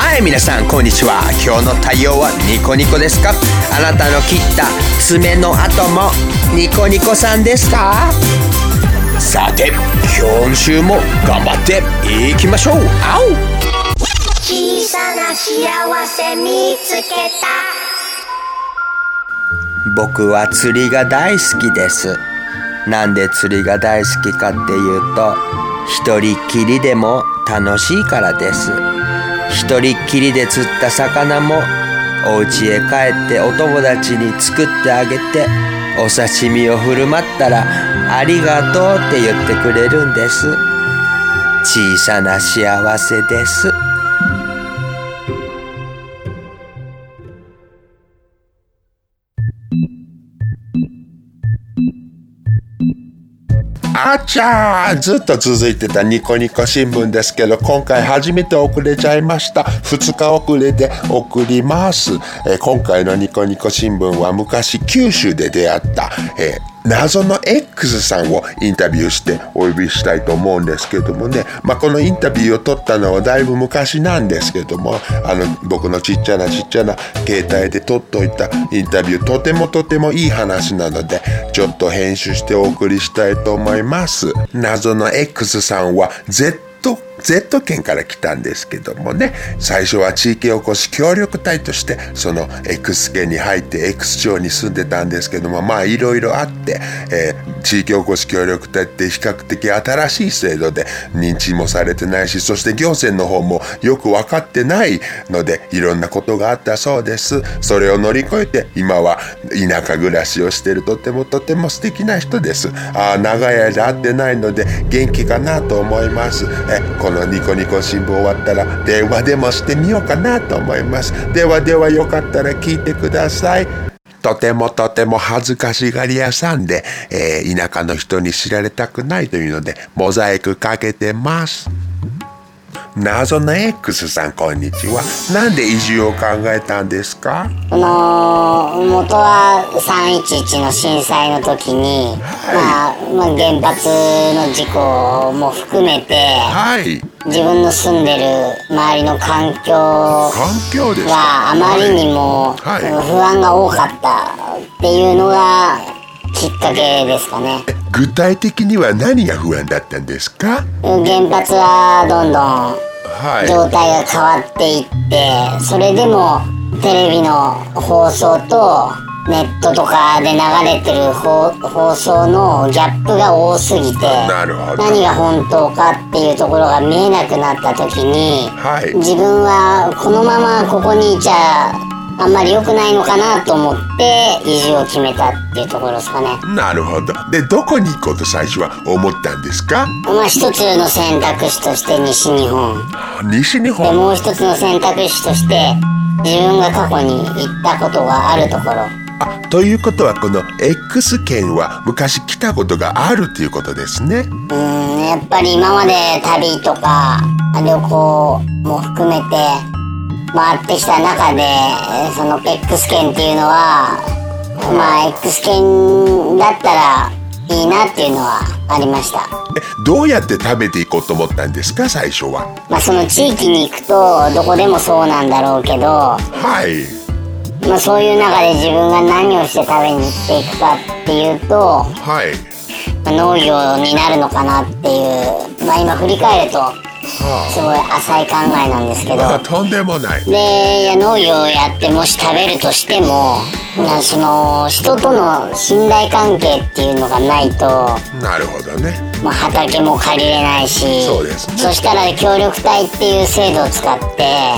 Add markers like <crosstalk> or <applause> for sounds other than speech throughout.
はい皆さんこんにちは。今日の太陽はニコニコですか？あなたの切った爪の跡もニコニコさんですか？さて今週も頑張っていきましょう。あお小さな幸せ見つけた。僕は釣りが大好きです。なんで釣りが大好きかっていうと一人っきりでも楽しいからです一人っきりで釣った魚もお家へ帰ってお友達に作ってあげてお刺身を振る舞ったらありがとうって言ってくれるんです。小さな幸せです。あちゃーずっと続いてたニコニコ新聞ですけど今回初めて遅れちゃいました。2日遅れで送ります、えー今回のニコニコ新聞は昔九州で出会った、えー謎の X さんをインタビューしてお呼びしたいと思うんですけどもね、まあ、このインタビューを取ったのはだいぶ昔なんですけどもあの僕のちっちゃなちっちゃな携帯で撮っといたインタビューとてもとてもいい話なのでちょっと編集してお送りしたいと思います。謎の X さんは Z Z 県から来たんですけどもね最初は地域おこし協力隊としてその X 県に入って X 町に住んでたんですけどもまあいろいろあって、えー地域おこし協力隊って比較的新しい制度で認知もされてないしそして行政の方もよく分かってないのでいろんなことがあったそうです。それを乗り越えて今は田舎暮らしをしてるとてもとても素敵な人です。ああ長い間会ってないので元気かなと思います。えこのニコニコ新聞終わったら電話でもしてみようかなと思います。ではではよかったら聞いてください。とてもとても恥ずかしがり屋さんで、えー田舎の人に知られたくないというのでモザイクかけてます。謎の X さんこんにちは。なんで移住を考えたんですか？あのー元は311の震災の時に、まあ、まあ原発の事故も含めてはい。自分の住んでる周りの環境環境ですか？があまりにもはい。不安が多かったっていうのがきっかけですかね。具体的には何が不安だったんですか？原発はどんどんはい。状態が変わっていってそれでもテレビの放送とネットとかで流れてる放放送のギャップが多すぎて何が本当かっていうところが見えなくなった時に、はい自分はこのままここにいちゃあんまり良くないのかなと思って移住を決めたっていうところですかね。なるほど。でどこに行こうと最初は思ったんですか？まあ一つの選択肢として西日本。で西日本。もう一つの選択肢として自分が過去に行ったことがあるところ。あということはこの X 県は昔来たことがあるということですね。うーんやっぱり今まで旅とか旅行も含めて回ってきた中でえーその X 県っていうのはまあ X 県だったらいいなっていうのはありました。えどうやって食べていこうと思ったんですか最初は？まあその地域に行くとどこでもそうなんだろうけどはい。まあそういう中で自分が何をして食べに行っていくかっていうとはい。まあ農業になるのかなっていうまあ今振り返るとすごい浅い考えなんですけど。あとんでもない。で農業をやってもし食べるとしてもまあその人との信頼関係っていうのがないと、なるほどね。まあ、畑も借りれないしそうですね。そしたら協力隊っていう制度を使って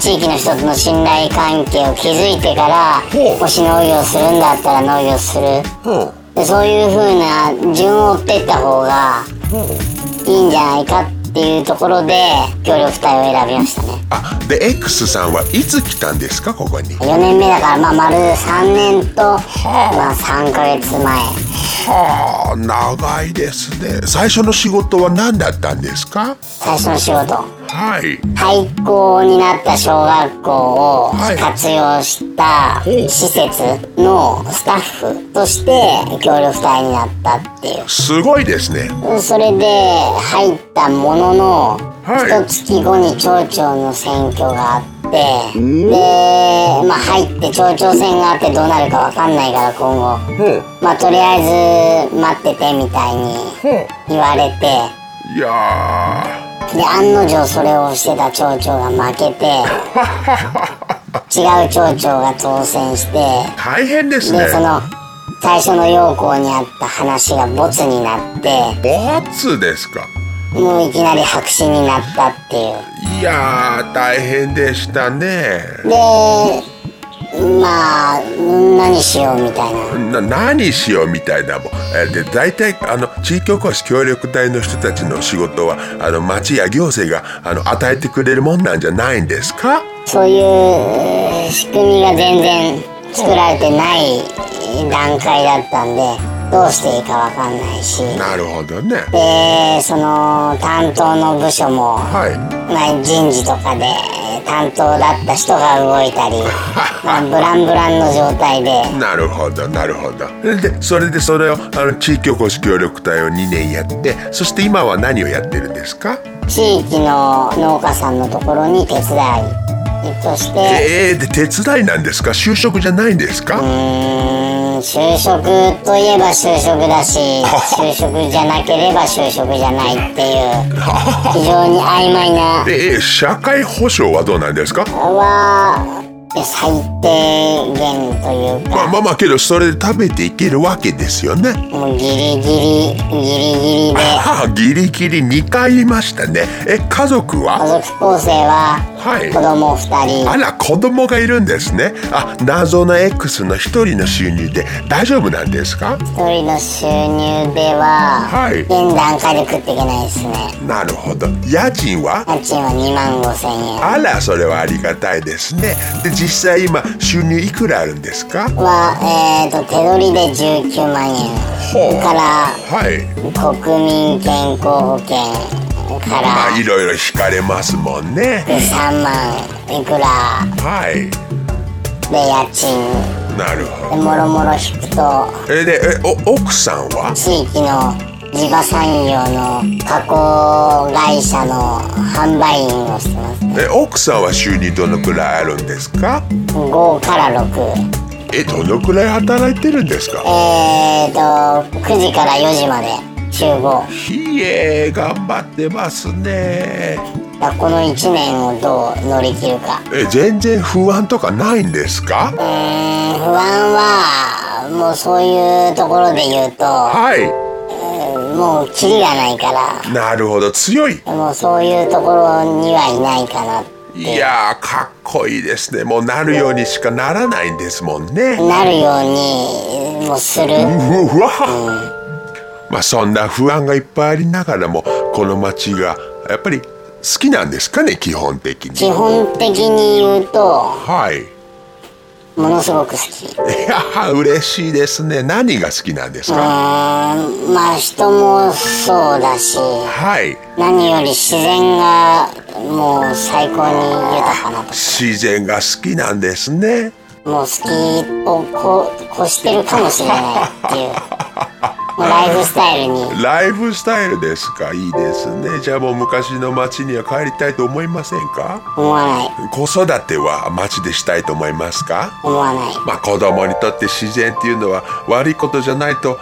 地域の人との信頼関係を築いてからもし農業するんだったら農業する。う。んでそういう風な順を追ってった方がいいんじゃないかっていうところで協力隊を選びましたね。あで X さんはいつ来たんですかここに？4年目だからまあ丸3年と、まあ、3ヶ月前はあ長いですね。最初の仕事は何だったんですか？最初の仕事。はい。廃校になった小学校をはい。活用した施設のスタッフとして協力隊になったっていう。すごいですね。それで入ったもののはい。一月後に町長の選挙があってでまあ入って町長選があってどうなるかわかんないから今後。まあとりあえず待っててみたいに言われて。いやで案の定それをしてた町長が負けて <laughs> 違う町長が当選してー大変ですね。でその最初の要項にあった話がボツになって。ボツですかもういきなり白紙になったっていう。いやー大変でしたね。でまあ何しようみたいな。な何しようみたいなもん。えーで大体あの地域おこし協力隊の人たちの仕事はあの町や行政があの与えてくれるもんなんじゃないんですか？そういう仕組みが全然作られてない段階だったんでどうしていいかわかんないし。なるほどね。でその担当の部署も、はい。まあ、人事とかで担当だった人が動いたり、<laughs> まあ、ブランブランの状態で。なるほどなるほど。でそれでそれをあの地域おこし協力隊を2年やってそして今は何をやってるんですか？地域の農家さんのところに手伝いとして。えー、で手伝いなんですか？就職じゃないんですか？うーん就職といえば就職だし就職じゃなければ就職じゃないっていう。<laughs> 非常に曖昧な。えー、社会保障はどうなんですか？は最低限というか。まあまあまあけどそれで食べていけるわけですよね。もうギリギリギリギリで。はあギリギリ2回言いましたね。え家族家は族構成ははい。子供2人。あら子供がいるんですね。あ謎の X の一人の収入で大丈夫なんですか？1人の収入でははい。現段階で食っていけないですね。なるほど。家賃は？家賃は2万5千円。あらそれはありがたいですね。で実際今収入いくらあるんですか？は、えー、と手取りで19万円。からはい。国民健康保険かまあらいろいろ引かれますもんね。3万いくら。はい。で家賃。なるほでもろもろ引くと。どえでえお奥さんは？地域の地場産業の加工会社の販売員をしてますね。え奥さんは収入どのくらいあるんですか？5から6えどのくらい働いてるんですか？えーと9時から4時まで集合。ひえ頑張ってますね。この1年をどう乗り切るか。え全然不安とかないんですか？うーん不安はもうそういうところで言うとはいもうキリがないから。なるほど。強い。もうそういうところにはいないかないやーかっこいいですね。もうなるようにしかならないんですもんね。なるようにもうする。うわ、まあそんな不安がいっぱいありながらもこの街がやっぱり好きなんですかね基本的に。基本的に言うとはいものすごく好き。ういやー嬉しいですね。何が好きなんですか、まあ人もそうだしはい。何より自然がもう最高に豊かなと自然が好きなんですね。もう好きをこ越してるかもしれないっていう <laughs> ライフスタイルに。ライフスタイルですか？いいですね。じゃあもう昔の街には帰りたいと思いませんか？思わない。子育ては街でしたいと思いますか？思わない。まあ子供にとって自然っていうのは悪いことじゃないと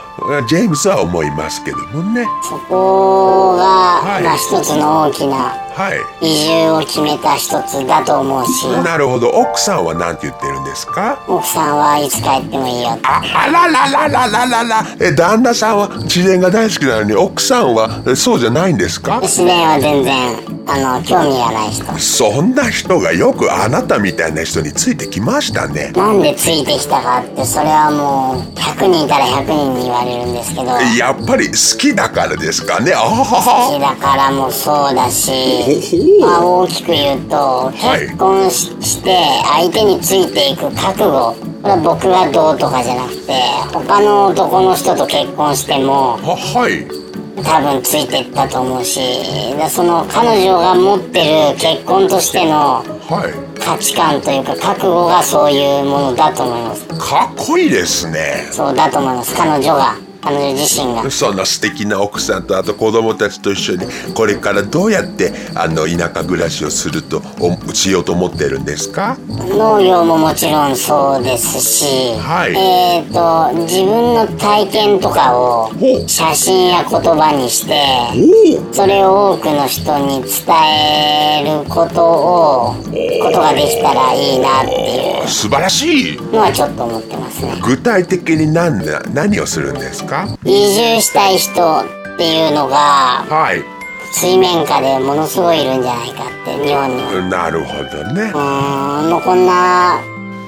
ジェームスは思いますけどもね。そこが、はい。まあ一つの大きなはい。移住を決めた一つだと思うし。なるほど。奥さんは何て言ってるんですか？奥さんはいつ帰ってもいいよああららららららら。え旦那さんは自然が大好きなのに奥さんはえそうじゃないんですか？自然は全然あの興味がない人。そんな人がよくあなたみたいな人についてきましたね。なんでついてきたかってそれはもう100人いたら100人に言われるんですけど。好やっぱり好きだからですかね。あははきだからもそうだしまあ大きく言うとはい。結婚しして相手についていく覚悟。これは僕がどうとかじゃなくて他の男の人と結婚してもははい多分ついてったと思うしだその彼女が持ってる結婚としてのはい。価値観というか覚悟がそういうものだと思います。かっこいいですね。そうだと思います。彼女が彼女自身が。そんな素敵な奥さんとあと子供たちと一緒にこれからどうやってあの田舎暮らしをするとおしようと思ってるんですか？農業ももちろんそうですし、はい。えっ、と自分の体験とかを写真や言葉にしてそれを多くの人に伝えることをことができたらいいなっていう。素晴らしい。のはちょっと思ってますね。具体的に何だ何をするんですか？移住したい人っていうのがはい。水面下でものすごいいるんじゃないかって日本には。なるほどね。うーんもうこんな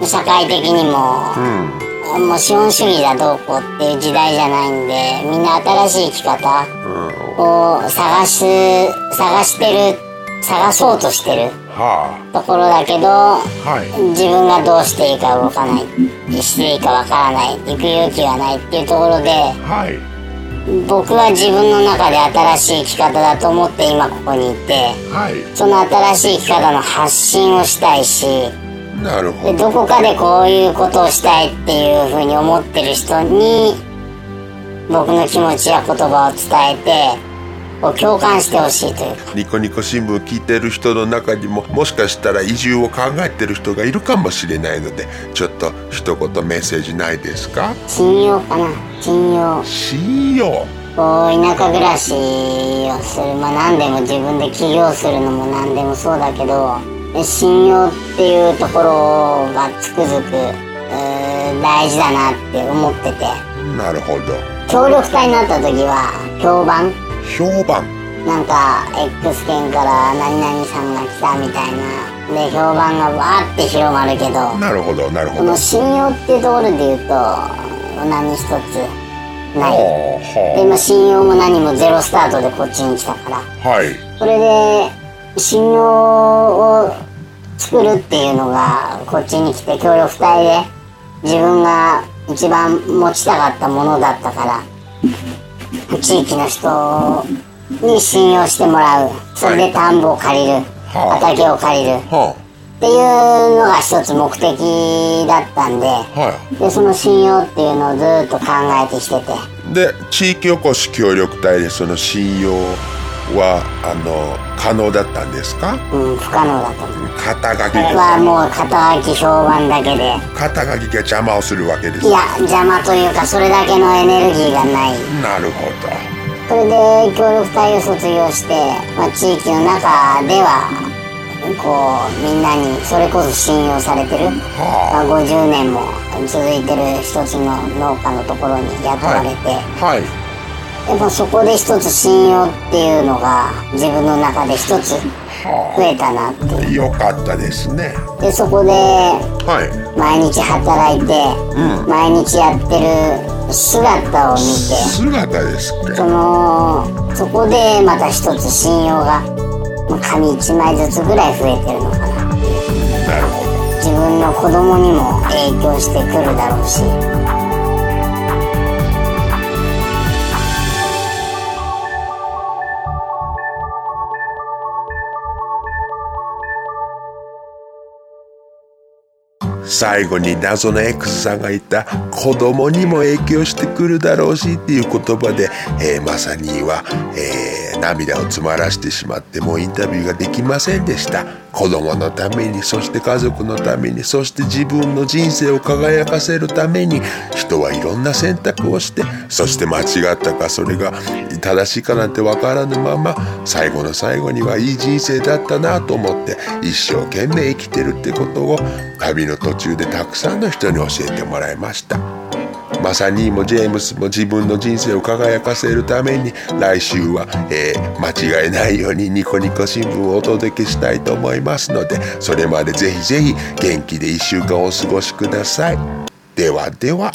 社会的にもうん。もう資本主義だどうこうっていう時代じゃないんでみんな新しい生き方を探す探してる探そうとしてる。はところだけどあはい。自分がどうしていいか動かないしていいかわからない行く勇気がないっていうところではい。僕は自分の中で新しい生き方だと思って今ここにいてはい。その新しい生き方の発信をしたいしなるほど。でどこかでこういうことをしたいっていうふうに思ってる人に僕の気持ちや言葉を伝えてこう共感してほしいというか。ニコニコ新聞聞いてる人の中にももしかしたら移住を考えてる人がいるかもしれないのでちょっと一言メッセージないですか？信用かな？信用。信用。こう田舎暮らしをする。まあ何でも自分で起業するのも何でもそうだけど。で信用っていうところがつくづく大事だなって思ってて。なるほど。協力隊になった時は評判評判。なんか X 県から何々さんが来たみたいな。で評判がわーって広まるけどなるほどなるほど。この信用ってところで言うと何一つない。で今信用も何もゼロスタートでこっちに来たから。はい。それで信用を作るっていうのがこっちに来て協力隊で自分が一番持ちたかったものだったから地域の人に信用してもらう。それで田んぼを借りる。はあ。畑を借りる。はっていうのが一つ目的だったんで。あはでその信用っていうのをずっと考えてきてて。いで地域おこし協力隊でその信用はあの可能だったんですか？うん不可能だと思う肩書き。はもう肩書き評判だけで。肩書きが邪魔をするわけですいや邪魔というかそれだけのエネルギーがない。なるほど。それで協力隊を卒業して、まあ、地域の中ではこうみんなにそれこそ信用されてる、まあ、50年も続いてる一つの農家のところに雇われて、はいやっぱそこで一つ信用っていうのが自分の中で一つ増えたなっていう。よかったですね。でそこではい。毎日働いて、毎日やってる姿を見て姿ですそのそこでまた一つ信用がまあ紙一枚ずつぐらい増えてるのかな。なるほど。自分の子供にも影響してくるだろうし最後に謎の X さんがいた子供にも影響してくるだろうしっていう言葉で、えーまさには、えー涙を詰まらしてしまってもうインタビューができませんでした。子供のためにそして家族のためにそして自分の人生を輝かせるために人はいろんな選択をしてそして間違ったかそれが正しいかなんて分からぬまま最後の最後にはいい人生だったなと思って一生懸命生きてるってことを旅の途中でたくさんの人に教えてもらいました。まさにもジェームスも自分の人生を輝かせるために来週は、えー間違えないようにニコニコ新聞をお届けしたいと思いますのでそれまでぜひぜひ元気で1週間お過ごしくださいではでは。